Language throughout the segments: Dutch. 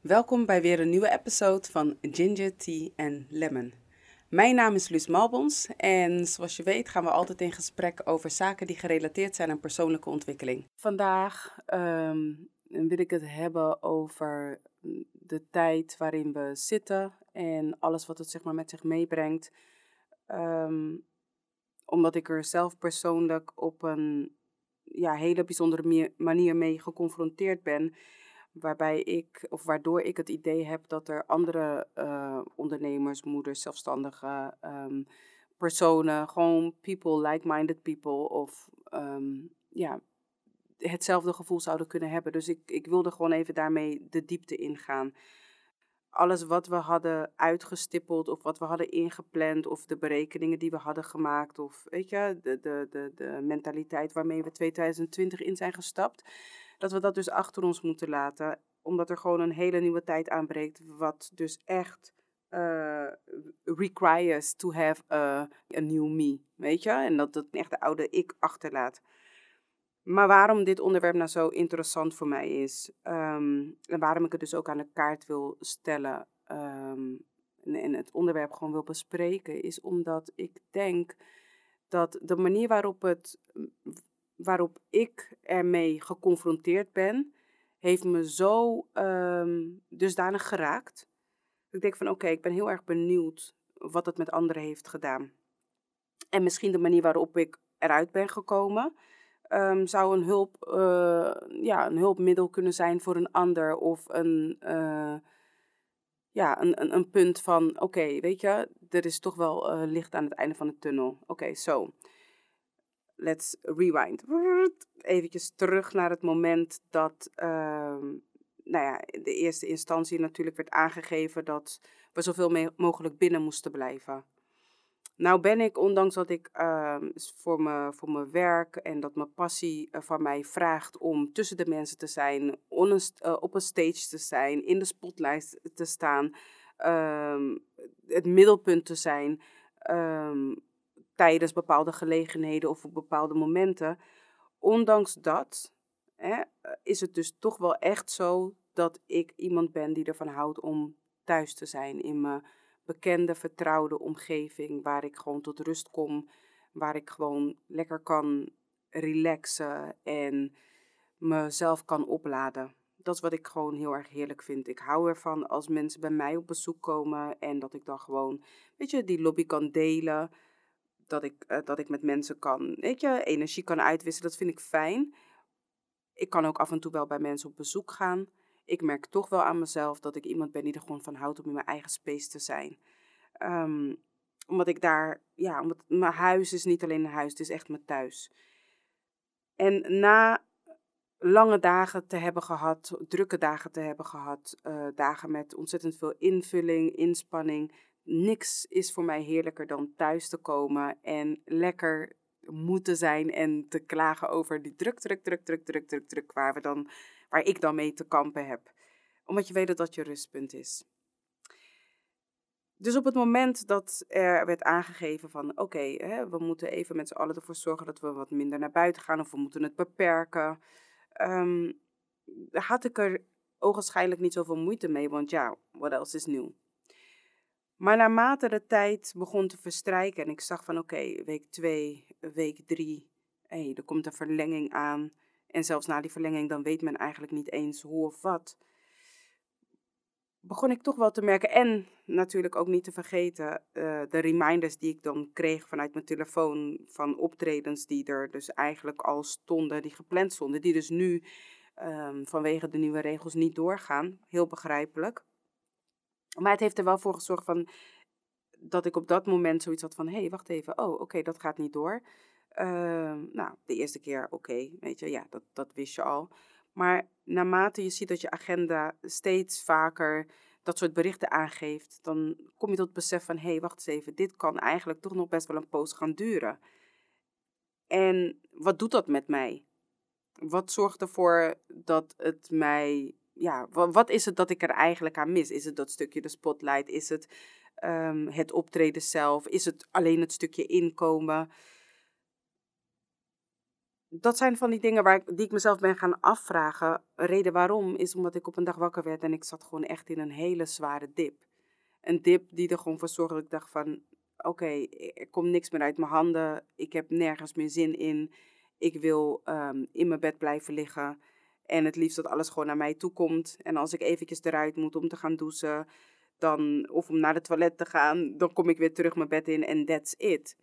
Welkom bij weer een nieuwe episode van Ginger Tea and Lemon. Mijn naam is Luus Malbons en zoals je weet gaan we altijd in gesprek over zaken die gerelateerd zijn aan persoonlijke ontwikkeling. Vandaag ehm, wil ik het hebben over de tijd waarin we zitten en alles wat het zeg maar, met zich meebrengt. Ehm, omdat ik er zelf persoonlijk op een ja, hele bijzondere manier mee geconfronteerd ben. Waarbij ik, of waardoor ik het idee heb dat er andere uh, ondernemers, moeders, zelfstandige ehm, personen, gewoon people, like-minded people, of um, ja, hetzelfde gevoel zouden kunnen hebben. Dus ik, ik wilde gewoon even daarmee de diepte ingaan alles wat we hadden uitgestippeld of wat we hadden ingepland of de berekeningen die we hadden gemaakt of weet je, de, de, de, de mentaliteit waarmee we 2020 in zijn gestapt, dat we dat dus achter ons moeten laten, omdat er gewoon een hele nieuwe tijd aanbreekt, wat dus echt uh, requires to have a, a new me, weet je, en dat het echt de oude ik achterlaat. Maar waarom dit onderwerp nou zo interessant voor mij is, ehm, en waarom ik het dus ook aan de kaart wil stellen en, en, het onderwerp gewoon wil bespreken, is omdat ik denk dat de manier waarop, het, waarop ik ermee geconfronteerd ben, heeft me zo um, dusdanig geraakt. Ik denk van oké, ik ben heel erg benieuwd wat het met anderen heeft gedaan. En misschien de manier waarop ik eruit ben gekomen. Um, zou een, hulp, uh, ja, een hulpmiddel kunnen zijn voor een ander of een, uh, ja, een, een, een, punt van, oké, weet je, er is toch wel uh, licht aan het einde van de tunnel. Oké, zo. Let's rewind. Eventjes terug naar het moment dat, ehm, nou ja, in de eerste instantie natuurlijk werd aangegeven dat we zoveel mogelijk binnen moesten blijven. Nou ben ik, ondanks dat ik uh, voor, me, voor mijn werk en dat mijn passie uh, van mij vraagt om tussen de mensen te zijn, uh, op een stage te zijn, in de spotlight te staan, um, het middelpunt te zijn tijdens bepaalde gelegenheden of op bepaalde momenten. Ondanks dat hè, is het dus toch wel echt zo dat ik iemand ben die ervan houdt om thuis te zijn in mijn bekende, vertrouwde omgeving waar ik gewoon tot rust kom, waar ik gewoon lekker kan relaxen en mezelf kan opladen. Dat is wat ik gewoon heel erg heerlijk vind. Ik hou ervan als mensen bij mij op bezoek komen en dat ik dan gewoon, weet je, die lobby kan delen. Dat ik, uh, dat ik met mensen kan, weet je, energie kan uitwisselen. Dat vind ik fijn. Ik kan ook af en toe wel bij mensen op bezoek gaan ik merk toch wel aan mezelf dat ik iemand ben die er gewoon van houdt om in mijn eigen space te zijn. Um, omdat ik daar, ja, omdat mijn huis is niet alleen een huis, het is echt mijn thuis. En na lange dagen te hebben gehad, drukke dagen te hebben gehad, uh, dagen met ontzettend veel invulling, inspanning. Niks is voor mij heerlijker dan thuis te komen en lekker moeten zijn en te klagen over die druk, druk, druk, druk, druk, druk, druk, waar we dan waar ik dan mee te kampen heb. Omdat je weet dat dat je rustpunt is. Dus op het moment dat er werd aangegeven van oké, we moeten even met z'n allen ervoor zorgen dat we wat minder naar buiten gaan of we moeten het beperken, um, had ik er ogenschijnlijk niet zoveel moeite mee, want ja, wat else is nieuw? Maar naarmate de tijd begon te verstrijken en ik zag van oké, week 2, week 3, hey, er komt een verlenging aan. En zelfs na die verlenging, dan weet men eigenlijk niet eens hoe of wat. Begon ik toch wel te merken. En natuurlijk ook niet te vergeten uh, de reminders die ik dan kreeg vanuit mijn telefoon. Van optredens die er dus eigenlijk al stonden, die gepland stonden. Die dus nu um, vanwege de nieuwe regels niet doorgaan. Heel begrijpelijk. Maar het heeft er wel voor gezorgd van, dat ik op dat moment zoiets had van: hé, hey, wacht even. Oh, oké, dat gaat niet door. Uh, nou, de eerste keer oké, weet je, ja, dat, dat wist je al. Maar naarmate je ziet dat je agenda steeds vaker dat soort berichten aangeeft, dan kom je tot het besef van, hé, hey, wacht eens even, dit kan eigenlijk toch nog best wel een poos gaan duren. En wat doet dat met mij? Wat zorgt ervoor dat het mij, ja, wat is het dat ik er eigenlijk aan mis? Is het dat stukje de spotlight? Is het um, het optreden zelf? Is het alleen het stukje inkomen? dat zijn van die dingen waar ik, die ik mezelf ben gaan afvragen. Reden waarom is omdat ik op een dag wakker werd en ik zat gewoon echt in een hele zware dip. Een dip die er gewoon voor zorgde dat ik dacht van, oké, er komt niks meer uit mijn handen. Ik heb nergens meer zin in. Ik wil ehm, in mijn bed blijven liggen. En het liefst dat alles gewoon naar mij toe komt. En als ik eventjes eruit moet om te gaan douchen, dan, of om naar de toilet te gaan, dan kom ik weer terug mijn bed in en that's it.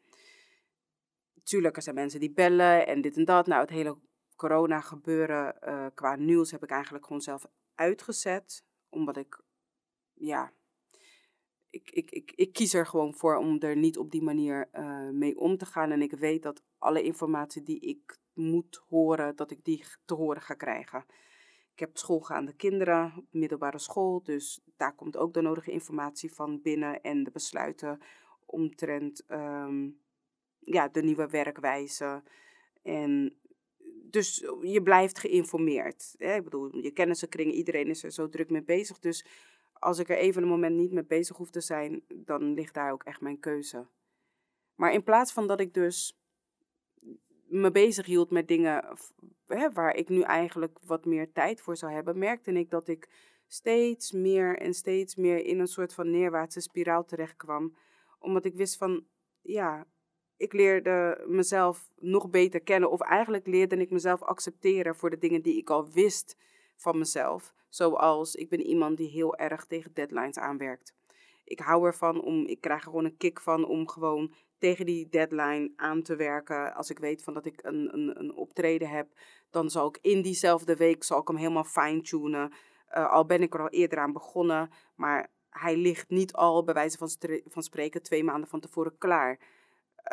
Tuurlijk, er zijn mensen die bellen en dit en dat. Nou, het hele corona gebeuren uh, qua nieuws heb ik eigenlijk gewoon zelf uitgezet. Omdat ik, ja, ik, ik, ik, ik kies er gewoon voor om er niet op die manier uh, mee om te gaan. En ik weet dat alle informatie die ik moet horen, dat ik die te horen ga krijgen. Ik heb schoolgaande kinderen, middelbare school, dus daar komt ook de nodige informatie van binnen en de besluiten omtrent um, ja, de nieuwe werkwijze. En dus je blijft geïnformeerd. Hè? Ik bedoel, je kennissenkring, iedereen is er zo druk mee bezig. Dus als ik er even een moment niet mee bezig hoef te zijn, dan ligt daar ook echt mijn keuze. Maar in plaats van dat ik dus me bezig hield met dingen hè, waar ik nu eigenlijk wat meer tijd voor zou hebben, merkte ik dat ik steeds meer en steeds meer in een soort van neerwaartse spiraal terecht kwam. Omdat ik wist van, ja, ik leerde mezelf nog beter kennen. Of eigenlijk leerde ik mezelf accepteren voor de dingen die ik al wist van mezelf. Zoals, ik ben iemand die heel erg tegen deadlines aanwerkt. Ik hou ervan om, ik krijg er gewoon een kick van om gewoon tegen die deadline aan te werken. Als ik weet van dat ik een, een, een optreden heb, dan zal ik in diezelfde week zal ik hem helemaal fine-tunen. Uh, al ben ik er al eerder aan begonnen, maar hij ligt niet al, bij wijze van, van spreken, twee maanden van tevoren klaar.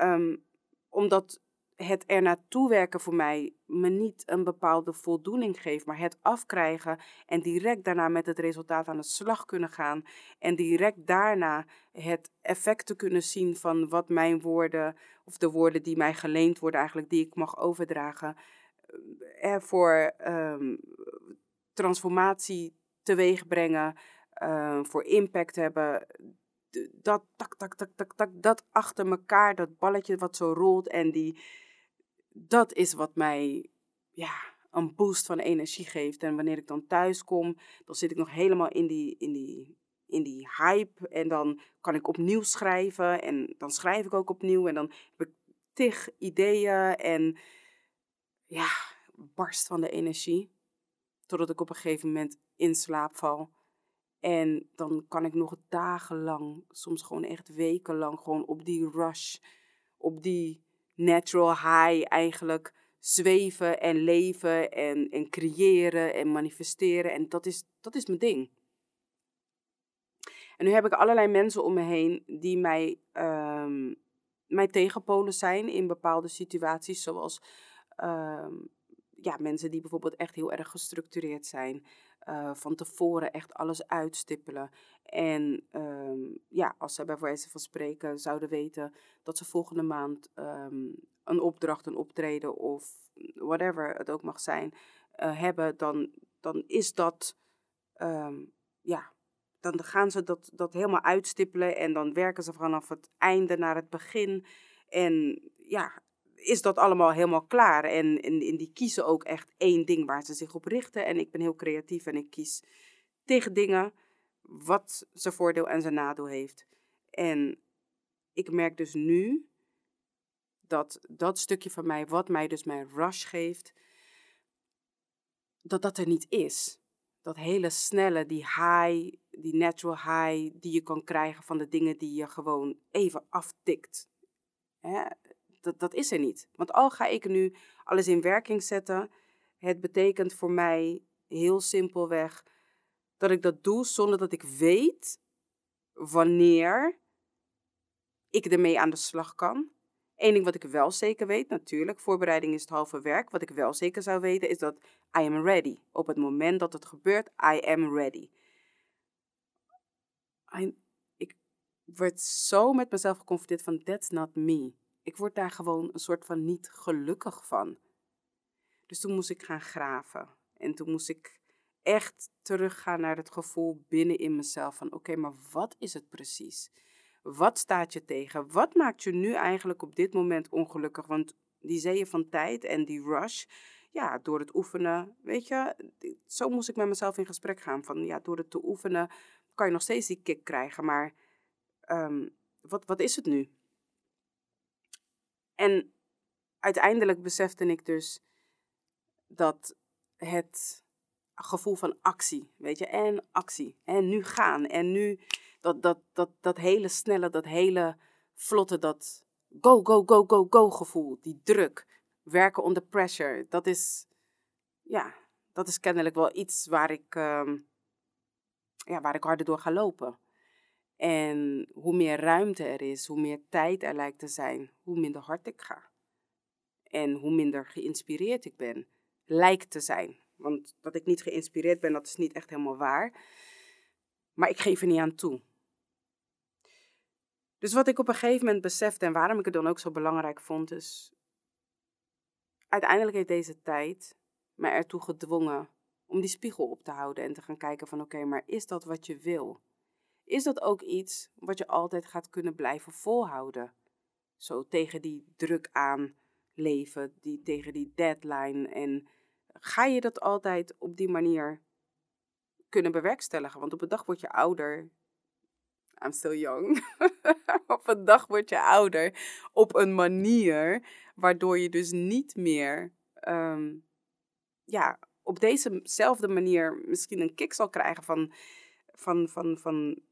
Um, omdat het er naartoe werken voor mij me niet een bepaalde voldoening geeft, maar het afkrijgen en direct daarna met het resultaat aan de slag kunnen gaan en direct daarna het effect te kunnen zien van wat mijn woorden of de woorden die mij geleend worden eigenlijk, die ik mag overdragen, eh, ervoor um, transformatie teweeg brengen, uh, voor impact hebben, dat tak, tak, tak, tak, tak, dat achter elkaar, dat balletje wat zo rolt en die dat is wat mij ja, een boost van energie geeft. En wanneer ik dan thuis kom, dan zit ik nog helemaal in die, in die, in die hype. En dan kan ik opnieuw schrijven. En dan schrijf ik ook opnieuw. En dan heb ik tig ideeën. En ja, barst van de energie. Totdat ik op een gegeven moment in slaap val. En dan kan ik nog dagenlang, soms gewoon echt wekenlang, gewoon op die rush, op die natural high eigenlijk zweven en leven en, en creëren en manifesteren. En dat is, dat is mijn ding. En nu heb ik allerlei mensen om me heen die mij, um, tegenpolen zijn in bepaalde situaties, zoals um, ja, mensen die bijvoorbeeld echt heel erg gestructureerd zijn. Uh, van tevoren echt alles uitstippelen. En um, ja, als ze bij wijze van spreken zouden weten dat ze volgende maand um, een opdracht, een optreden of whatever het ook mag zijn, uh, hebben, dan, dan is dat, um, ja, dan gaan ze dat, dat helemaal uitstippelen en dan werken ze vanaf het einde naar het begin. En ja, is dat allemaal helemaal klaar. En, en, die kiezen ook echt één ding waar ze zich op richten. En ik ben heel creatief en ik kies tegen dingen wat zijn voordeel en zijn nadeel heeft. En ik merk dus nu dat dat stukje van mij, wat mij dus mijn rush geeft, dat dat er niet is. Dat hele snelle, die high, die natural high die je kan krijgen van de dingen die je gewoon even aftikt. Hè? Dat, dat is er niet. Want al ga ik nu alles in werking zetten, het betekent voor mij heel simpelweg dat ik dat doe zonder dat ik weet wanneer ik ermee aan de slag kan. Eén ding wat ik wel zeker weet, natuurlijk, voorbereiding is het halve werk. Wat ik wel zeker zou weten is dat I am ready. Op het moment dat het gebeurt, I am ready. ik word zo met mezelf geconfronteerd van that's not me. Ik word daar gewoon een soort van niet gelukkig van. Dus toen moest ik gaan graven. En toen moest ik echt teruggaan naar het gevoel binnen in mezelf van oké, maar wat is het precies? Wat staat je tegen? Wat maakt je nu eigenlijk op dit moment ongelukkig? Want die zeeën van tijd en die rush, ja, door het oefenen, weet je, zo moest ik met mezelf in gesprek gaan. Van ja, door het te oefenen kan je nog steeds die kick krijgen, maar ehm, wat, wat is het nu? En uiteindelijk besefte ik dus dat het gevoel van actie, weet je, en actie, en nu gaan, en nu dat, dat, dat, dat hele snelle, dat hele vlotte, dat go, go, go, go, go gevoel, die druk, werken onder pressure, dat is, ja, dat is kennelijk wel iets waar ik, um, ja, waar ik harder door ga lopen. En hoe meer ruimte er is, hoe meer tijd er lijkt te zijn, hoe minder hard ik ga. En hoe minder geïnspireerd ik ben, lijkt te zijn. Want dat ik niet geïnspireerd ben, dat is niet echt helemaal waar. Maar ik geef er niet aan toe. Dus wat ik op een gegeven moment besefte en waarom ik het dan ook zo belangrijk vond, is. Uiteindelijk heeft deze tijd mij ertoe gedwongen om die spiegel op te houden en te gaan kijken van oké, maar is dat wat je wil? Is dat ook iets wat je altijd gaat kunnen blijven volhouden? Zo tegen die druk aan leven, die, tegen die deadline. En ga je dat altijd op die manier kunnen bewerkstelligen? Want op een dag word je ouder. I'm still young. op een dag word je ouder op een manier waardoor je dus niet meer ehm, ja, op dezezelfde manier misschien een kick zal krijgen van, van, van, van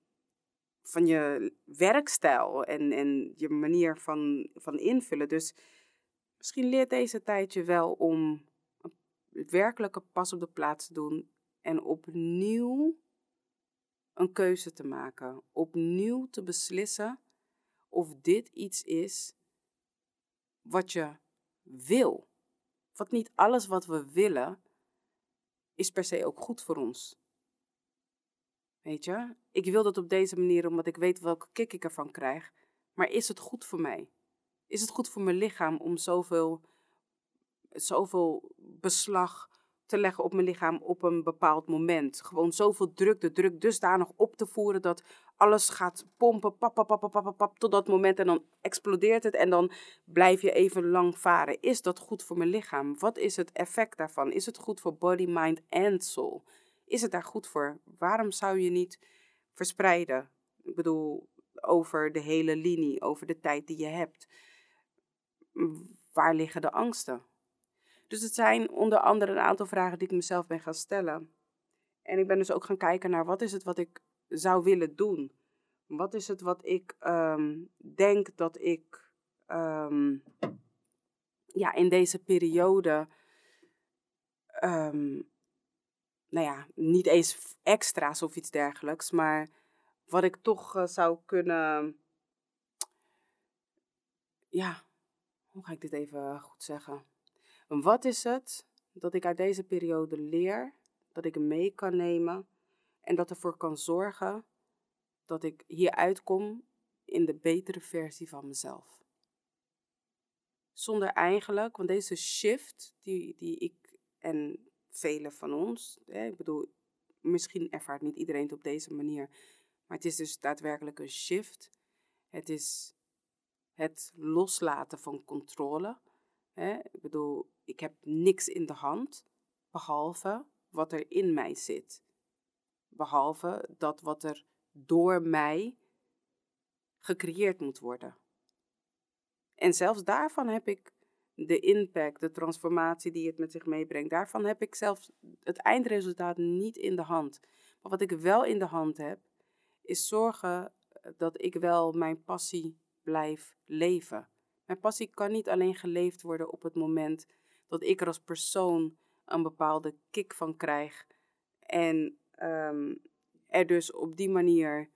van je werkstijl en, en je manier van, van invullen. Dus misschien leert deze tijd je wel om een werkelijke pas op de plaats te doen en opnieuw een keuze te maken. Opnieuw te beslissen of dit iets is wat je wil. Want niet alles wat we willen is per se ook goed voor ons. Weet je, ik wil dat op deze manier omdat ik weet welke kick ik ervan krijg. Maar is het goed voor mij? Is het goed voor mijn lichaam om zoveel, zoveel beslag te leggen op mijn lichaam op een bepaald moment? Gewoon zoveel druk, de druk dusdanig op te voeren dat alles gaat pompen, pap, pap, pap, pap, pap, tot dat moment en dan explodeert het en dan blijf je even lang varen. Is dat goed voor mijn lichaam? Wat is het effect daarvan? Is het goed voor body, mind en soul? Is het daar goed voor? Waarom zou je niet verspreiden? Ik bedoel, over de hele linie, over de tijd die je hebt. Waar liggen de angsten? Dus het zijn onder andere een aantal vragen die ik mezelf ben gaan stellen. En ik ben dus ook gaan kijken naar wat is het wat ik zou willen doen? Wat is het wat ik um, denk dat ik um, ja, in deze periode um, nou ja, niet eens extra's of iets dergelijks, maar wat ik toch uh, zou kunnen. Ja, hoe ga ik dit even goed zeggen? Wat is het dat ik uit deze periode leer, dat ik mee kan nemen en dat ervoor kan zorgen dat ik hier uitkom in de betere versie van mezelf? Zonder eigenlijk, want deze shift die, die ik en velen van ons. Hè, ik bedoel, misschien ervaart niet iedereen het op deze manier. Maar het is dus daadwerkelijk een shift. Het is het loslaten van controle. Hè. Ik bedoel, ik heb niks in de hand, behalve wat er in mij zit. Behalve dat wat er door mij gecreëerd moet worden. En zelfs daarvan heb ik de impact, de transformatie die het met zich meebrengt. Daarvan heb ik zelfs het eindresultaat niet in de hand. Maar wat ik wel in de hand heb, is zorgen eh, dat ik wel mijn passie blijf leven. Mijn passie kan niet alleen geleefd worden op het moment dat ik er als persoon een bepaalde kick van krijg. En um, er dus op die manier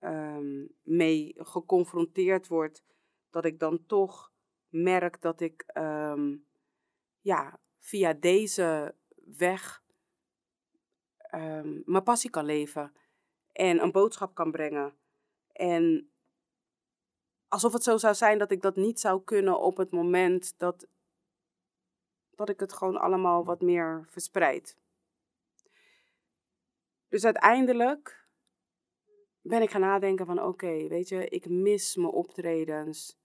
um, mee geconfronteerd wordt dat ik dan toch merk dat ik ehm, ja, via deze weg um, mijn passie kan leven en een boodschap kan brengen. En alsof het zo zou zijn dat ik dat niet zou kunnen op het moment dat, dat ik het gewoon allemaal wat meer verspreid. Dus uiteindelijk ben ik gaan nadenken van oké, weet je, ik mis mijn optredens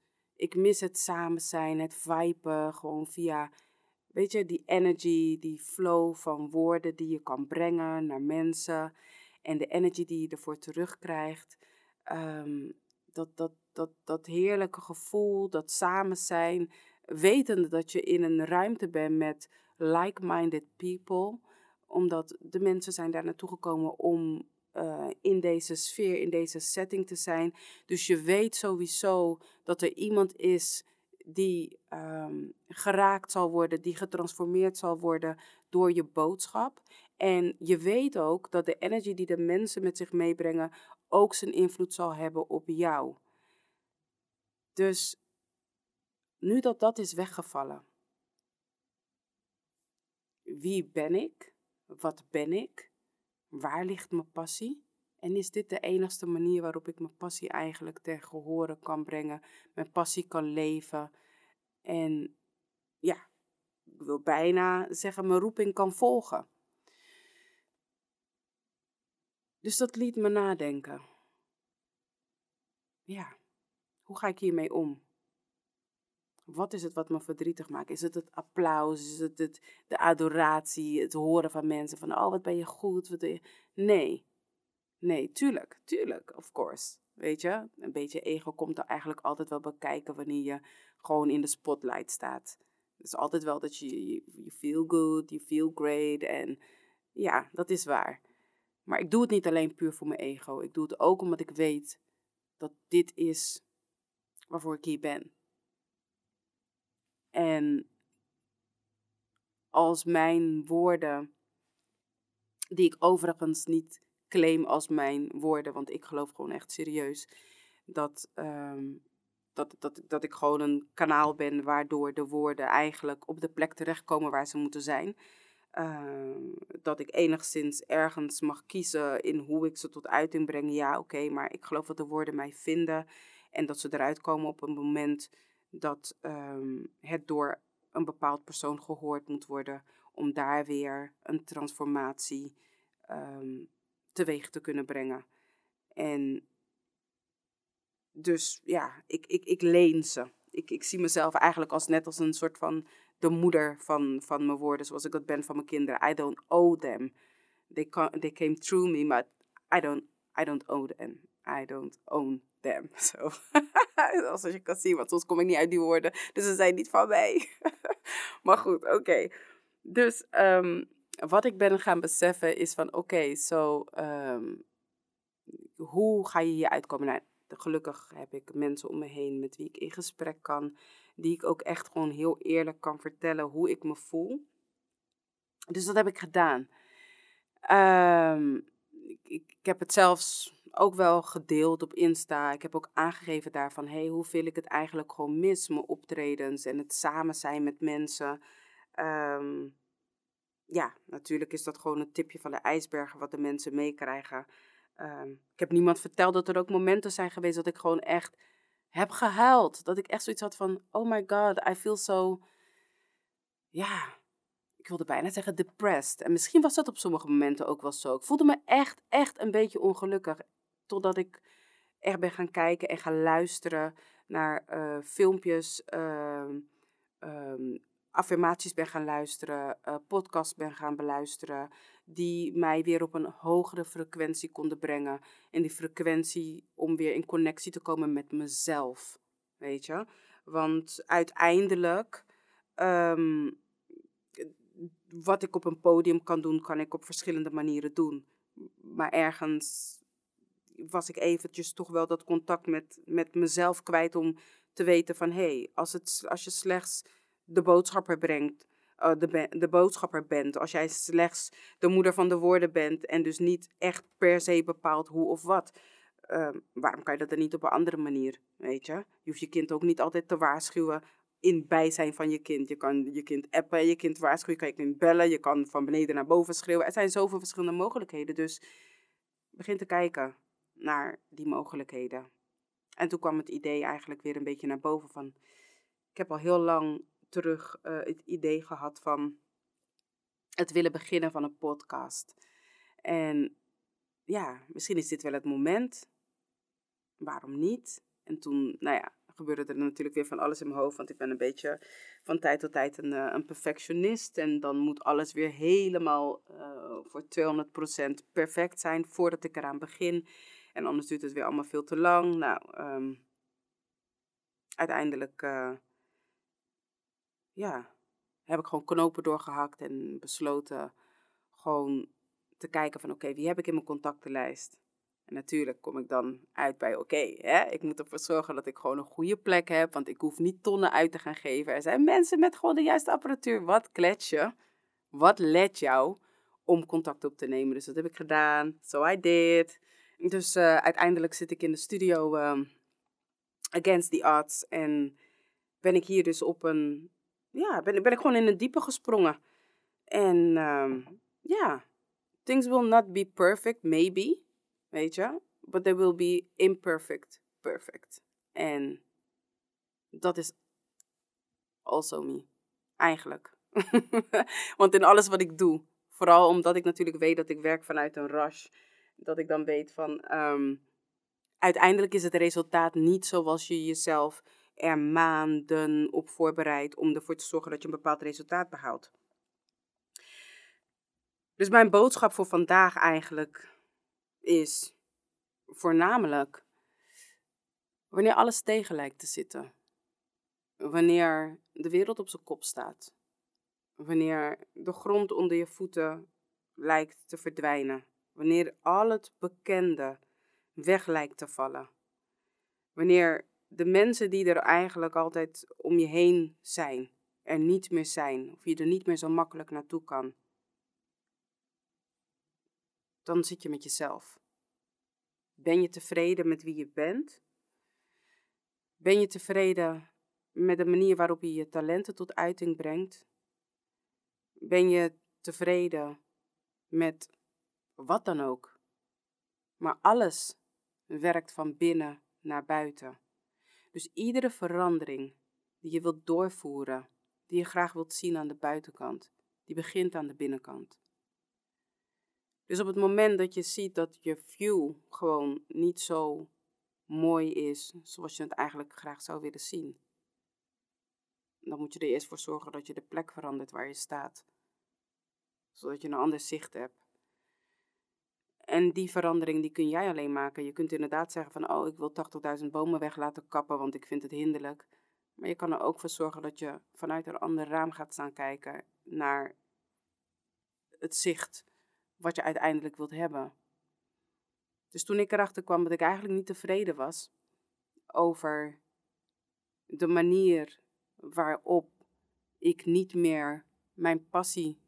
Ik mis het samen zijn, het viben, gewoon via, weet je, die energy, die flow van woorden die je kan brengen naar mensen. En de energy die je ervoor terugkrijgt. Um, dat, dat, dat, dat heerlijke gevoel, dat samen zijn. Wetende dat je in een ruimte bent met like-minded people. Omdat de mensen zijn daar naartoe gekomen om uh, in deze sfeer, in deze setting te zijn. Dus je weet sowieso dat er iemand is die um, geraakt zal worden, die getransformeerd zal worden door je boodschap. En je weet ook dat de energy die de mensen met zich meebrengen ook zijn invloed zal hebben op jou. Dus nu dat dat is weggevallen, wie ben ik? Wat ben ik? Waar ligt mijn passie? En is dit de enigste manier waarop ik mijn passie eigenlijk ter gehore kan brengen, mijn passie kan leven en ja, ik wil bijna zeggen mijn roeping kan volgen. Dus dat liet me nadenken. Ja, hoe ga ik hiermee om? Wat is het wat me verdrietig maakt? Is het het applaus? Is het, het de adoratie? Het horen van mensen van, oh wat ben je goed? Wat je... Nee. Nee, tuurlijk. Tuurlijk, of course. Weet je, een beetje ego komt er eigenlijk altijd wel bekijken wanneer je gewoon in de spotlight staat. Het is altijd wel dat je, you feel good, you feel great. En ja, dat is waar. Maar ik doe het niet alleen puur voor mijn ego. Ik doe het ook omdat ik weet dat dit is waarvoor ik hier ben. En als mijn woorden, die ik overigens niet claim als mijn woorden, want ik geloof gewoon echt serieus dat, um, dat, dat, dat ik gewoon een kanaal ben waardoor de woorden eigenlijk op de plek terechtkomen waar ze moeten zijn. Uh, dat ik enigszins ergens mag kiezen in hoe ik ze tot uiting breng. Ja, oké, maar ik geloof dat de woorden mij vinden en dat ze eruit komen op een moment dat um, het door een bepaald persoon gehoord moet worden om daar weer een transformatie um, teweeg te kunnen brengen. En dus ja, ik, ik, ik leen ze. Ik, ik zie mezelf eigenlijk als net als een soort van de moeder van, van mijn woorden, zoals ik dat ben van mijn kinderen. I don't owe them. They, they came through me, but I don't, I don't owe them. I don't own them. Zo. Als je kan zien, want soms kom ik niet uit die woorden. Dus ze zijn niet van mij. maar goed, oké. Dus um, wat ik ben gaan beseffen is van, oké, zo, um, hoe ga je hier uitkomen? Nou, gelukkig heb ik mensen om me heen met wie ik in gesprek kan, die ik ook echt gewoon heel eerlijk kan vertellen hoe ik me voel. Dus dat heb ik gedaan. Um, ik, ik, heb het zelfs ook wel gedeeld op Insta. Ik heb ook aangegeven daarvan, hey, hoe veel ik het eigenlijk gewoon mis, mijn optredens en het samen zijn met mensen. Um, ja, natuurlijk is dat gewoon een tipje van de ijsberg wat de mensen meekrijgen. Um, ik heb niemand verteld dat er ook momenten zijn geweest dat ik gewoon echt heb gehuild. Dat ik echt zoiets had van, oh my god, I feel so, ja, ik wilde bijna zeggen depressed. En misschien was dat op sommige momenten ook wel zo. Ik voelde me echt, echt een beetje ongelukkig. Totdat ik echt ben gaan kijken en gaan luisteren naar uh, filmpjes, uh, um, affirmaties ben gaan luisteren, uh, podcasts ben gaan beluisteren, die mij weer op een hogere frequentie konden brengen. En die frequentie om weer in connectie te komen met mezelf, weet je. Want uiteindelijk, um, wat ik op een podium kan doen, kan ik op verschillende manieren doen. Maar ergens was ik eventjes toch wel dat contact met, met mezelf kwijt om te weten van hé, hey, als, het, als je slechts de boodschapper brengt, uh, de, de boodschapper bent, als jij slechts de moeder van de woorden bent en dus niet echt per se bepaalt hoe of wat, uh, waarom kan je dat dan niet op een andere manier, weet je? Je hoeft je kind ook niet altijd te waarschuwen in bijzijn van je kind. Je kan je kind appen, je kind waarschuwen, je kan je kind bellen, je kan van beneden naar boven schreeuwen. Er zijn zoveel verschillende mogelijkheden, dus begin te kijken naar die mogelijkheden. En toen kwam het idee eigenlijk weer een beetje naar boven van, ik heb al heel lang terug uh, het idee gehad van het willen beginnen van een podcast. En ja, misschien is dit wel het moment. Waarom niet? En toen, nou ja, gebeurde er natuurlijk weer van alles in mijn hoofd. Want ik ben een beetje van tijd tot tijd een, eh, een perfectionist. En dan moet alles weer helemaal uh, voor 200% perfect zijn voordat ik eraan begin. En anders duurt het weer allemaal veel te lang. Nou, um, uiteindelijk uh, ja, heb ik gewoon knopen doorgehakt en besloten gewoon te kijken van oké, wie heb ik in mijn contactenlijst? En natuurlijk kom ik dan uit bij, oké, ik moet ervoor zorgen dat ik gewoon een goede plek heb, want ik hoef niet tonnen uit te gaan geven. Er zijn mensen met gewoon de juiste apparatuur. Wat klets je? Wat let jou om contact op te nemen? Dus dat heb ik gedaan. So I did. Dus uh, uiteindelijk zit ik in de studio um, Against the Odds en ben ik hier dus op een, ja, ben, ben ik gewoon in een diepe gesprongen. En um, ja, things will not be perfect, maybe. Weet je? But they will be imperfect, perfect. En dat is also me. Eigenlijk. Want in alles wat ik doe, vooral omdat ik natuurlijk weet dat ik werk vanuit een rush, dat ik dan weet van um, uiteindelijk is het resultaat niet zoals je jezelf er maanden op voorbereidt om ervoor te zorgen dat je een bepaald resultaat behaalt. Dus mijn boodschap voor vandaag eigenlijk is voornamelijk wanneer alles tegen lijkt te zitten. Wanneer de wereld op zijn kop staat. Wanneer de grond onder je voeten lijkt te verdwijnen. Wanneer al het bekende weg lijkt te vallen. Wanneer de mensen die er eigenlijk altijd om je heen zijn, er niet meer zijn, of je er niet meer zo makkelijk naartoe kan dan zit je met jezelf. Ben je tevreden met wie je bent? Ben je tevreden met de manier waarop je je talenten tot uiting brengt? Ben je tevreden met wat dan ook? Maar alles werkt van binnen naar buiten. Dus iedere verandering die je wilt doorvoeren, die je graag wilt zien aan de buitenkant, die begint aan de binnenkant. Dus op het moment dat je ziet dat je view gewoon niet zo mooi is zoals je het eigenlijk graag zou willen zien, dan moet je er eerst voor zorgen dat je de plek verandert waar je staat, zodat je een ander zicht hebt. En die verandering die kun jij alleen maken. Je kunt inderdaad zeggen van, oh, ik wil 80.000 bomen weg laten kappen, want ik vind het hinderlijk. Maar je kan er ook voor zorgen dat je vanuit een ander raam gaat staan kijken naar het zicht wat je uiteindelijk wilt hebben. Dus toen ik erachter kwam dat ik eigenlijk niet tevreden was over de manier waarop ik niet meer mijn passie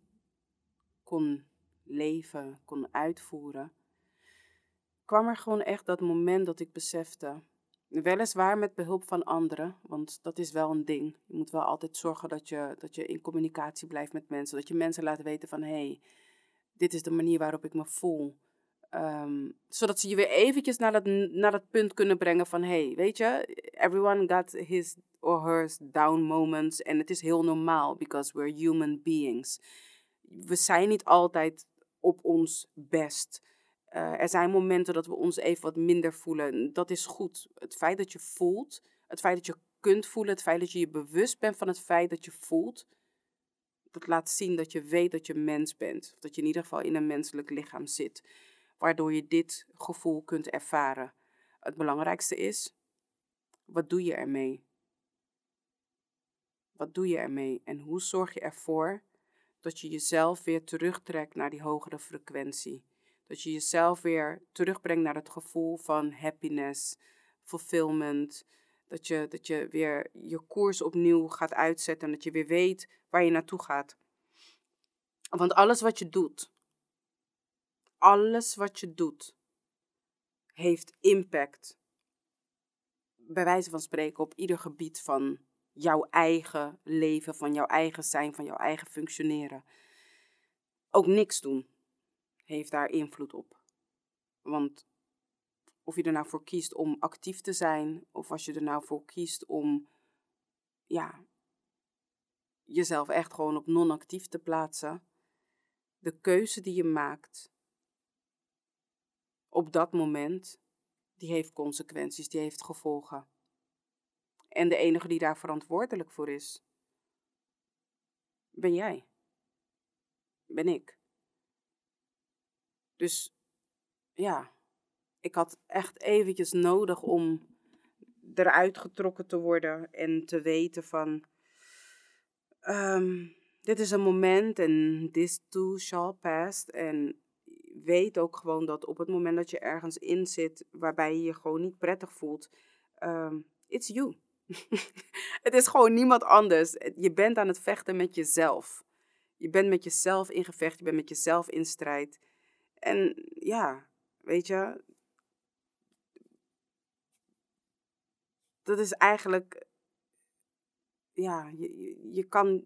kon leven, kon uitvoeren, kwam er gewoon echt dat moment dat ik besefte, weliswaar met behulp van anderen, want dat is wel een ding. Je moet wel altijd zorgen dat je, dat je in communicatie blijft met mensen, dat je mensen laat weten van hé, hey, dit is de manier waarop ik me voel. Um, zodat ze je weer eventjes naar dat, naar dat punt kunnen brengen van... hey, weet je, everyone got his or her down moments. En het is heel normaal, because we're human beings. We zijn niet altijd op ons best. Uh, er zijn momenten dat we ons even wat minder voelen. Dat is goed. Het feit dat je voelt, het feit dat je kunt voelen... het feit dat je je bewust bent van het feit dat je voelt dat laat zien dat je weet dat je mens bent. Of dat je in ieder geval in een menselijk lichaam zit. Waardoor je dit gevoel kunt ervaren. Het belangrijkste is, wat doe je ermee? Wat doe je ermee? En hoe zorg je ervoor dat je jezelf weer terugtrekt naar die hogere frequentie? Dat je jezelf weer terugbrengt naar het gevoel van happiness, fulfillment, dat je, dat je weer je koers opnieuw gaat uitzetten en dat je weer weet waar je naartoe gaat. Want alles wat je doet, alles wat je doet, heeft impact. Bij wijze van spreken op ieder gebied van jouw eigen leven, van jouw eigen zijn, van jouw eigen functioneren. Ook niks doen heeft daar invloed op. Want of je er nou voor kiest om actief te zijn, of als je er nou voor kiest om ja, jezelf echt gewoon op non-actief te plaatsen. De keuze die je maakt op dat moment, die heeft consequenties, die heeft gevolgen. En de enige die daar verantwoordelijk voor is, ben jij. Ben ik. Dus ja, ik had echt eventjes nodig om eruit getrokken te worden en te weten van, ehm, dit is een moment en this too shall pass. En weet ook gewoon dat op het moment dat je ergens in zit waarbij je je gewoon niet prettig voelt, um, it's you. het is gewoon niemand anders. Je bent aan het vechten met jezelf. Je bent met jezelf in gevecht, je bent met jezelf in strijd. En ja, weet je, dat is eigenlijk, ja, je, je, kan,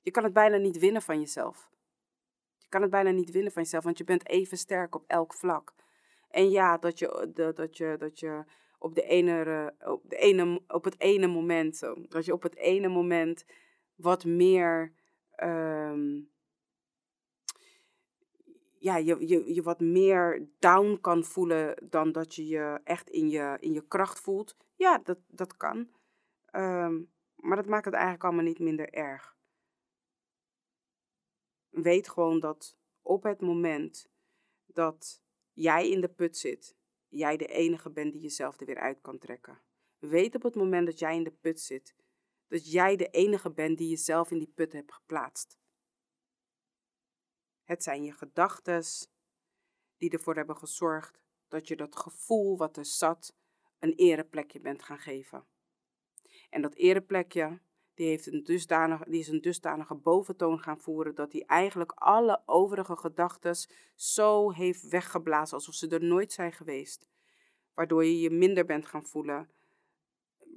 je kan het bijna niet winnen van jezelf. Je kan het bijna niet winnen van jezelf, want je bent even sterk op elk vlak. En ja, dat je, dat je, dat je op, de ene, op, de ene, op het ene moment, dat je op het ene moment wat meer, ehm, ja, je, je, je wat meer down kan voelen dan dat je je echt in je, in je kracht voelt. Ja, dat, dat kan. Ehm, maar dat maakt het eigenlijk allemaal niet minder erg. Weet gewoon dat op het moment dat jij in de put zit, jij de enige bent die jezelf er weer uit kan trekken. Weet op het moment dat jij in de put zit, dat jij de enige bent die jezelf in die put hebt geplaatst. Het zijn je gedachten die ervoor hebben gezorgd dat je dat gevoel wat er zat een ereplekje bent gaan geven. En dat ereplekje, die, heeft een dusdanige, die is een dusdanige boventoon gaan voeren dat hij eigenlijk alle overige gedachten zo heeft weggeblazen alsof ze er nooit zijn geweest. Waardoor je je minder bent gaan voelen,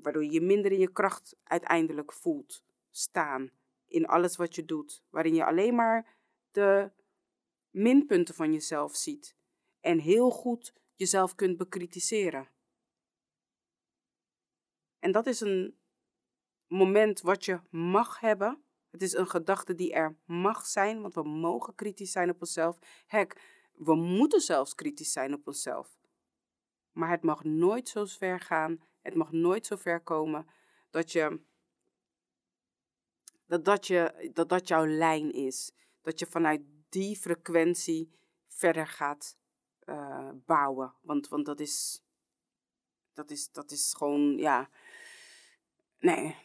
waardoor je je minder in je kracht uiteindelijk voelt staan in alles wat je doet, waarin je alleen maar de minpunten van jezelf ziet en heel goed jezelf kunt bekritiseren. En dat is een moment wat je mag hebben. Het is een gedachte die er mag zijn, want we mogen kritisch zijn op onszelf. Hek, we moeten zelfs kritisch zijn op onszelf. Maar het mag nooit zo ver gaan, het mag nooit zo ver komen dat je dat dat, je, dat dat jouw lijn is. Dat je vanuit die frequentie verder gaat uh, bouwen. Want, want dat is, dat is, dat is gewoon, ja, Nee,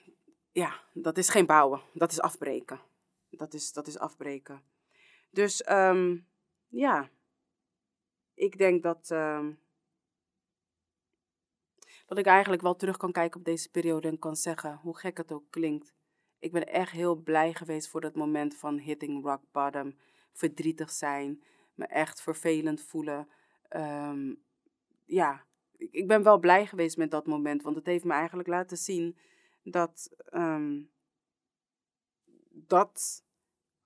ja, dat is geen bouwen. Dat is afbreken. Dat is, dat is afbreken. Dus um, ja, ik denk dat, um, dat ik eigenlijk wel terug kan kijken op deze periode en kan zeggen, hoe gek het ook klinkt. Ik ben echt heel blij geweest voor dat moment van hitting rock bottom. Verdrietig zijn, me echt vervelend voelen. Um, ja, ik ben wel blij geweest met dat moment, want het heeft me eigenlijk laten zien dat ehm, dat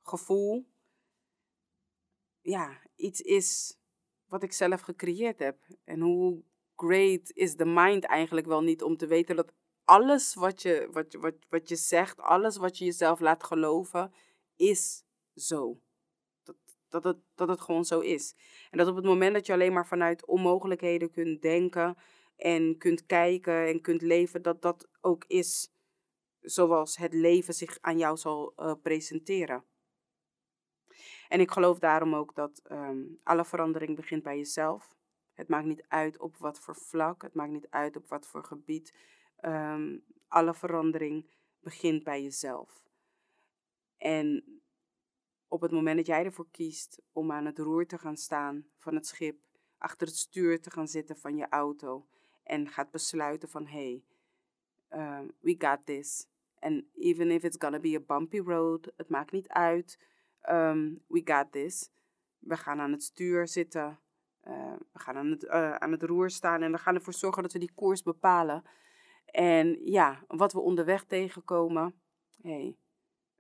gevoel ja, iets is wat ik zelf gecreëerd heb. En hoe great is de mind eigenlijk wel niet om te weten dat alles wat je, wat, wat, wat je zegt, alles wat je jezelf laat geloven, is zo. Dat, dat, het, dat het gewoon zo is. En dat op het moment dat je alleen maar vanuit onmogelijkheden kunt denken en kunt kijken en kunt leven, dat dat ook is zoals het leven zich aan jou zal uh, presenteren. En ik geloof daarom ook dat um, alle verandering begint bij jezelf. Het maakt niet uit op wat voor vlak, het maakt niet uit op wat voor gebied. Um, alle verandering begint bij jezelf. En op het moment dat jij ervoor kiest om aan het roer te gaan staan van het schip, achter het stuur te gaan zitten van je auto en gaat besluiten van hé, hey, um, we got this. And even if it's gonna be a bumpy road, het maakt niet uit. Um, we got this. We gaan aan het stuur zitten. Uh, we gaan aan het, uh, aan het roer staan en we gaan ervoor zorgen dat we die koers bepalen. En ja, wat we onderweg tegenkomen, hey,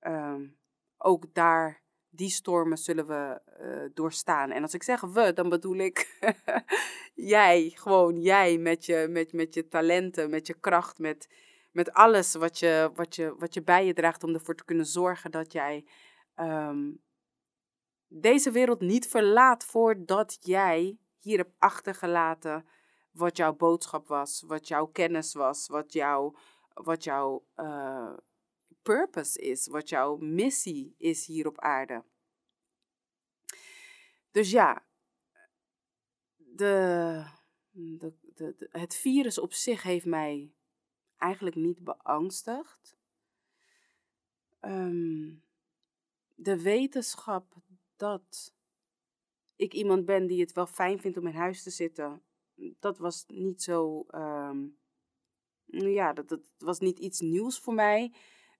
um, ook daar, die stormen zullen we uh, doorstaan. En als ik zeg we, dan bedoel ik jij, gewoon jij met je, met, met je talenten, met je kracht, met met alles wat je, wat, je, wat je bij je draagt om ervoor te kunnen zorgen dat jij um, deze wereld niet verlaat voordat jij hier hebt achtergelaten wat jouw boodschap was, wat jouw kennis was, wat jouw wat jouw uh, purpose is, wat jouw missie is hier op aarde. Dus ja, de, de, de, het virus op zich heeft mij eigenlijk niet beangstigd. Ehm, de wetenschap dat ik iemand ben die het wel fijn vindt om in huis te zitten, dat was niet zo. Ehm, ja, dat, dat was niet iets nieuws voor mij.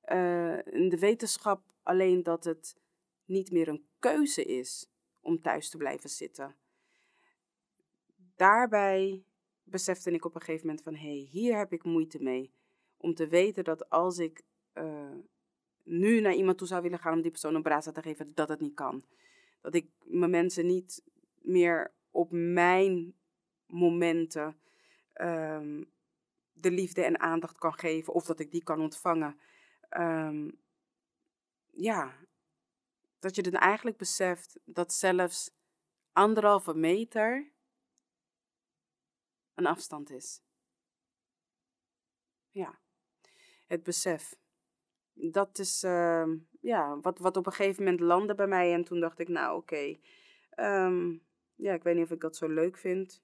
Uh, in de wetenschap alleen dat het niet meer een keuze is om thuis te blijven zitten. Daarbij besefte ik op een gegeven moment van hé, hey, hier heb ik moeite mee. Om te weten dat als ik uh, nu naar iemand toe zou willen gaan om die persoon een braza te geven, dat het niet kan. Dat ik mijn mensen niet meer op mijn momenten um, de liefde en aandacht kan geven of dat ik die kan ontvangen. Um, ja, dat je dan eigenlijk beseft dat zelfs anderhalve meter een afstand is. Ja, het besef. Dat is uh, ja, wat, wat op een gegeven moment landde bij mij. En toen dacht ik, nou oké, ehm, ja, ik weet niet of ik dat zo leuk vind.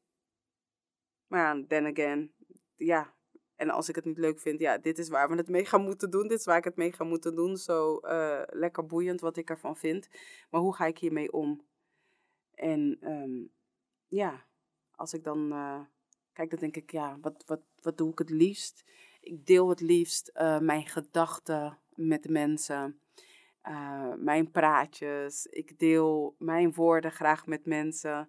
Maar ja, then again, ja. En als ik het niet leuk vind, ja, dit is waar we het mee gaan moeten doen. Dit is waar ik het mee ga moeten doen. Zo uh, lekker boeiend wat ik ervan vind. Maar hoe ga ik hiermee om? En um, ja, als ik dan uh, kijk, dan denk ik, ja, wat, wat, wat doe ik het liefst? Ik deel het liefst uh, mijn gedachten met de mensen. Mijn praatjes. Ik deel mijn woorden graag met mensen.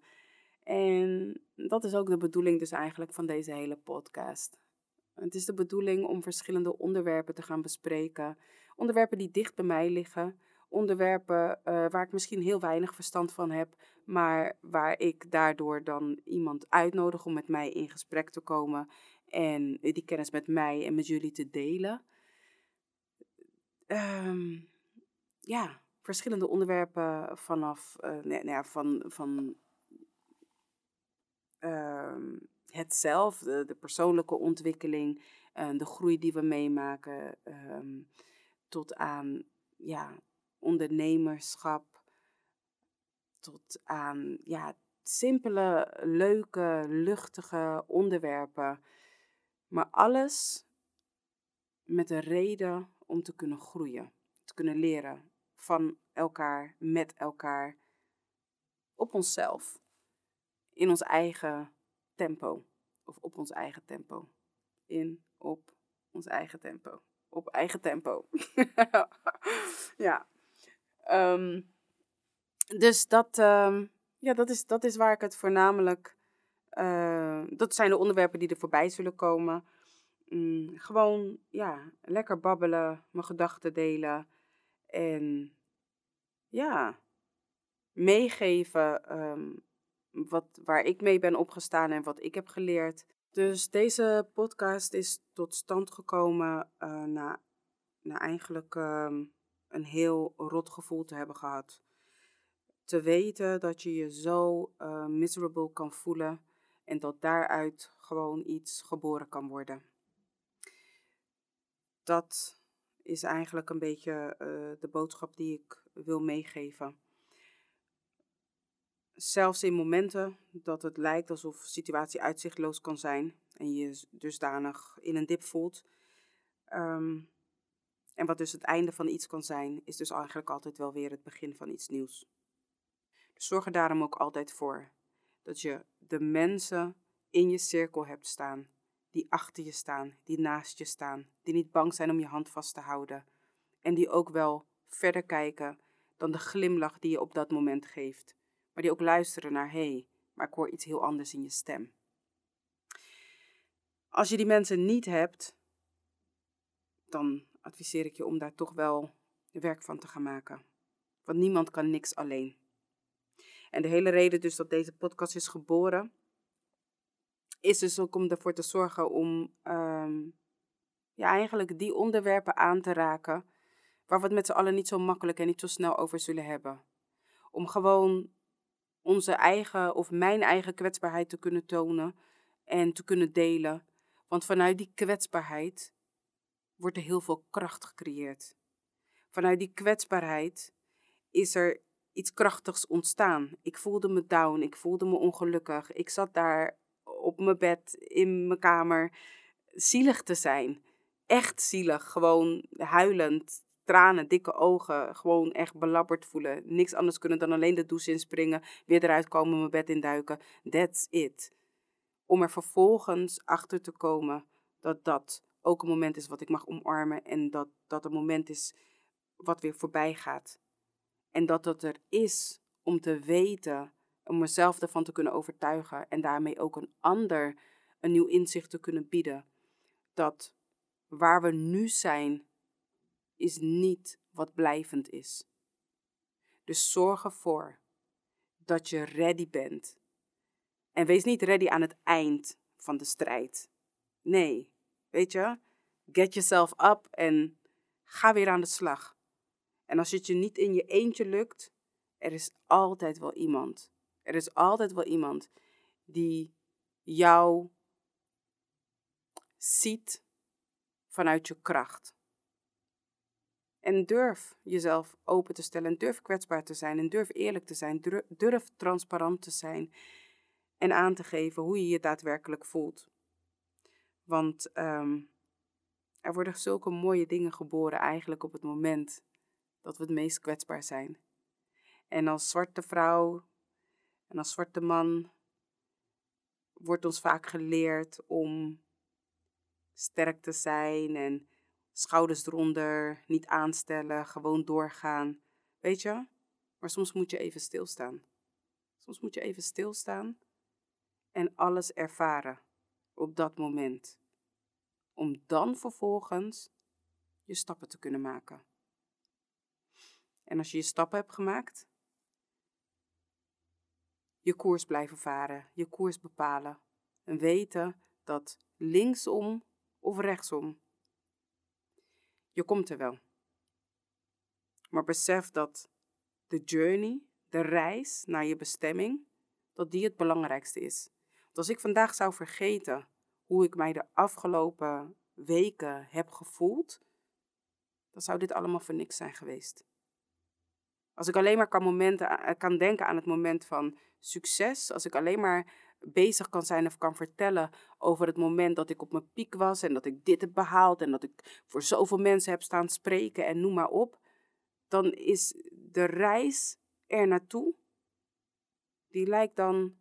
En dat is ook de bedoeling dus eigenlijk van deze hele podcast. Het is de bedoeling om verschillende onderwerpen te gaan bespreken. Onderwerpen die dicht bij mij liggen. Onderwerpen uh, waar ik misschien heel weinig verstand van heb, maar waar ik daardoor dan iemand uitnodig om met mij in gesprek te komen en die kennis met mij en met jullie te delen. Um, ja, verschillende onderwerpen vanaf uh, nou ja, van, van uh, het zelf, de, persoonlijke ontwikkeling, uh, de groei die we meemaken, um, tot aan ja, ondernemerschap, tot aan ja, simpele, leuke, luchtige onderwerpen. Maar alles met een reden om te kunnen groeien, te kunnen leren van elkaar, met elkaar, op onszelf, in ons eigen tempo, of op ons eigen tempo, in, op ons eigen tempo, op eigen tempo. ja. Um, dus dat, um, ja, dat, is, dat is waar ik het voornamelijk. Uh, dat zijn de onderwerpen die er voorbij zullen komen. Mm, gewoon, ja, lekker babbelen, mijn gedachten delen. En ja, meegeven um, wat, waar ik mee ben opgestaan en wat ik heb geleerd. Dus deze podcast is tot stand gekomen uh, na, na eigenlijk um, een heel rot gevoel te hebben gehad. Te weten dat je je zo uh, miserable kan voelen en dat daaruit gewoon iets geboren kan worden. Dat is eigenlijk een beetje uh, de boodschap die ik wil meegeven. Zelfs in momenten dat het lijkt alsof de situatie uitzichtloos kan zijn en je dusdanig in een dip voelt. Um, en wat dus het einde van iets kan zijn, is dus eigenlijk altijd wel weer het begin van iets nieuws. Dus zorg er daarom ook altijd voor dat je de mensen in je cirkel hebt staan, die achter je staan, die naast je staan, die niet bang zijn om je hand vast te houden en die ook wel verder kijken dan de glimlach die je op dat moment geeft, maar die ook luisteren naar hé, hey, maar ik hoor iets heel anders in je stem. Als je die mensen niet hebt, dan adviseer ik je om daar toch wel werk van te gaan maken. Want niemand kan niks alleen. En de hele reden dus dat deze podcast is geboren, is dus ook om ervoor te zorgen om um, ja, eigenlijk die onderwerpen aan te raken waar we het met z'n allen niet zo makkelijk en niet zo snel over zullen hebben. Om gewoon onze eigen of mijn eigen kwetsbaarheid te kunnen tonen en te kunnen delen. Want vanuit die kwetsbaarheid wordt er heel veel kracht gecreëerd. Vanuit die kwetsbaarheid is er iets krachtigs ontstaan. Ik voelde me down, ik voelde me ongelukkig. Ik zat daar op mijn bed in mijn kamer zielig te zijn. Echt zielig, gewoon huilend, tranen, dikke ogen, gewoon echt belabberd voelen. Niks anders kunnen dan alleen de douche inspringen, weer eruit komen, mijn bed induiken. That's it. Om er vervolgens achter te komen dat dat ook een moment is wat ik mag omarmen en dat dat een moment is wat weer voorbij gaat. En dat het er is om te weten, om mezelf ervan te kunnen overtuigen en daarmee ook een ander een nieuw inzicht te kunnen bieden. Dat waar we nu zijn, is niet wat blijvend is. Dus zorg ervoor dat je ready bent. En wees niet ready aan het eind van de strijd. Nee, weet je, get yourself up en ga weer aan de slag. En als het je niet in je eentje lukt, er is altijd wel iemand. Er is altijd wel iemand die jou ziet vanuit je kracht. En durf jezelf open te stellen en durf kwetsbaar te zijn en durf eerlijk te zijn, durf transparant te zijn en aan te geven hoe je je daadwerkelijk voelt. Want ehm, er worden zulke mooie dingen geboren eigenlijk op het moment dat we het meest kwetsbaar zijn. En als zwarte vrouw en als zwarte man wordt ons vaak geleerd om sterk te zijn en schouders eronder, niet aanstellen, gewoon doorgaan. Weet je? Maar soms moet je even stilstaan. Soms moet je even stilstaan en alles ervaren op dat moment. Om dan vervolgens je stappen te kunnen maken. En als je je stappen hebt gemaakt, je koers blijven varen, je koers bepalen. En weten dat linksom of rechtsom, je komt er wel. Maar besef dat de journey, de reis naar je bestemming, dat die het belangrijkste is. Want als ik vandaag zou vergeten hoe ik mij de afgelopen weken heb gevoeld, dan zou dit allemaal voor niks zijn geweest. Als ik alleen maar kan, kan denken aan het moment van succes, als ik alleen maar bezig kan zijn of kan vertellen over het moment dat ik op mijn piek was en dat ik dit heb behaald en dat ik voor zoveel mensen heb staan spreken en noem maar op, dan is de reis er naartoe, die lijkt dan,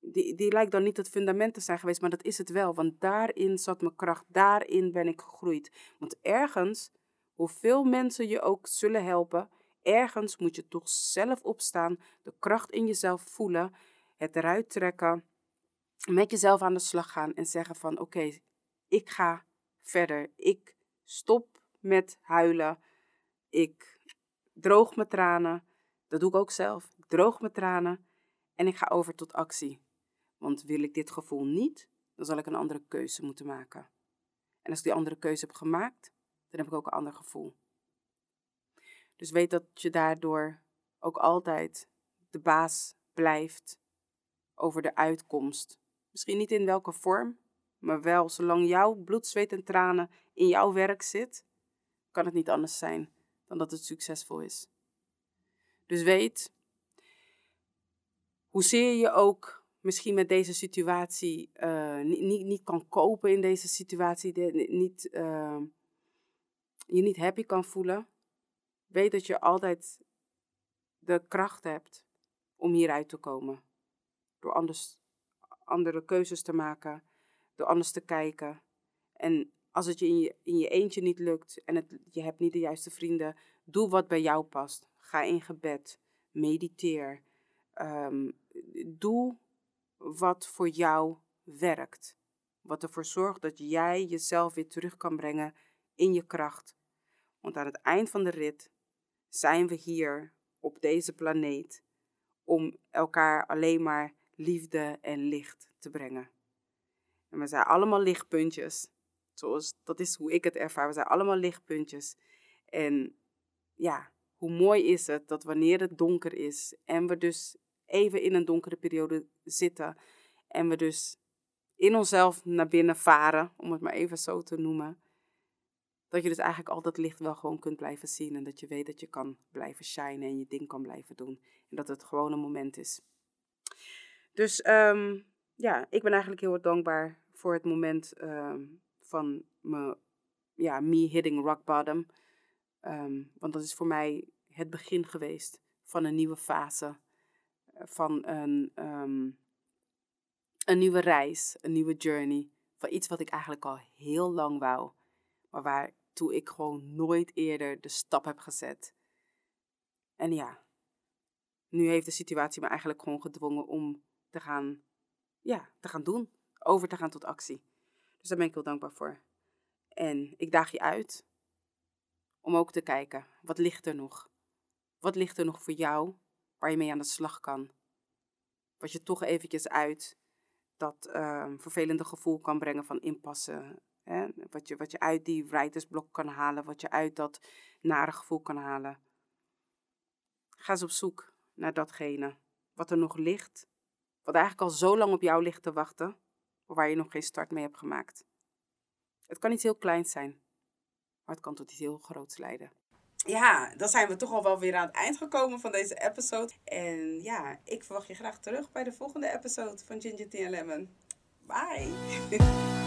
die, die lijkt dan niet het fundament te zijn geweest, maar dat is het wel, want daarin zat mijn kracht, daarin ben ik gegroeid. Want ergens Hoeveel mensen je ook zullen helpen, ergens moet je toch zelf opstaan, de kracht in jezelf voelen, het eruit trekken, met jezelf aan de slag gaan en zeggen van oké, ik ga verder. Ik stop met huilen. Ik droog mijn tranen. Dat doe ik ook zelf. Ik droog mijn tranen en ik ga over tot actie. Want wil ik dit gevoel niet, dan zal ik een andere keuze moeten maken. En als ik die andere keuze heb gemaakt, dan heb ik ook een ander gevoel. Dus weet dat je daardoor ook altijd de baas blijft over de uitkomst. Misschien niet in welke vorm, maar wel zolang jouw bloed, zweet en tranen in jouw werk zit, kan het niet anders zijn dan dat het succesvol is. Dus weet, hoezeer je ook misschien met deze situatie uh, niet, niet, kan kopen in deze situatie, niet, uh, je niet happy kan voelen, weet dat je altijd de kracht hebt om hieruit te komen. Door anders, andere keuzes te maken, door anders te kijken. En als het je in, je in je eentje niet lukt en het, je hebt niet de juiste vrienden, doe wat bij jou past. Ga in gebed, mediteer. Um, doe wat voor jou werkt. Wat ervoor zorgt dat jij jezelf weer terug kan brengen in je kracht want aan het eind van de rit zijn we hier op deze planeet om elkaar alleen maar liefde en licht te brengen. En we zijn allemaal lichtpuntjes. Zoals, dat is hoe ik het ervaar. We zijn allemaal lichtpuntjes. En ja, hoe mooi is het dat wanneer het donker is en we dus even in een donkere periode zitten en we dus in onszelf naar binnen varen, om het maar even zo te noemen. Dat je dus eigenlijk al dat licht wel gewoon kunt blijven zien. En dat je weet dat je kan blijven shinen en je ding kan blijven doen. En dat het gewoon een moment is. Dus ehm, ja, ik ben eigenlijk heel dankbaar voor het moment ehm, van me, ja, me hitting rock bottom. Ehm, want dat is voor mij het begin geweest van een nieuwe fase. Van een, een nieuwe reis, een nieuwe journey. Van iets wat ik eigenlijk al heel lang wou. Maar waartoe ik gewoon nooit eerder de stap heb gezet. En ja, nu heeft de situatie me eigenlijk gewoon gedwongen om te gaan, ja, te gaan doen. Over te gaan tot actie. Dus daar ben ik heel dankbaar voor. En ik daag je uit om ook te kijken, wat ligt er nog? Wat ligt er nog voor jou waar je mee aan de slag kan? Wat je toch eventjes uit dat uh, vervelende gevoel kan brengen van inpassen. Hè? Wat, je, wat je uit die writersblok kan halen, wat je uit dat nare gevoel kan halen. Ga eens op zoek naar datgene wat er nog ligt, wat eigenlijk al zo lang op jou ligt te wachten, waar je nog geen start mee hebt gemaakt. Het kan iets heel kleins zijn, maar het kan tot iets heel groots leiden. Ja, dan zijn we toch al wel weer aan het eind gekomen van deze episode. En ja, ik verwacht je graag terug bij de volgende episode van Ginger Tea Lemon. Bye!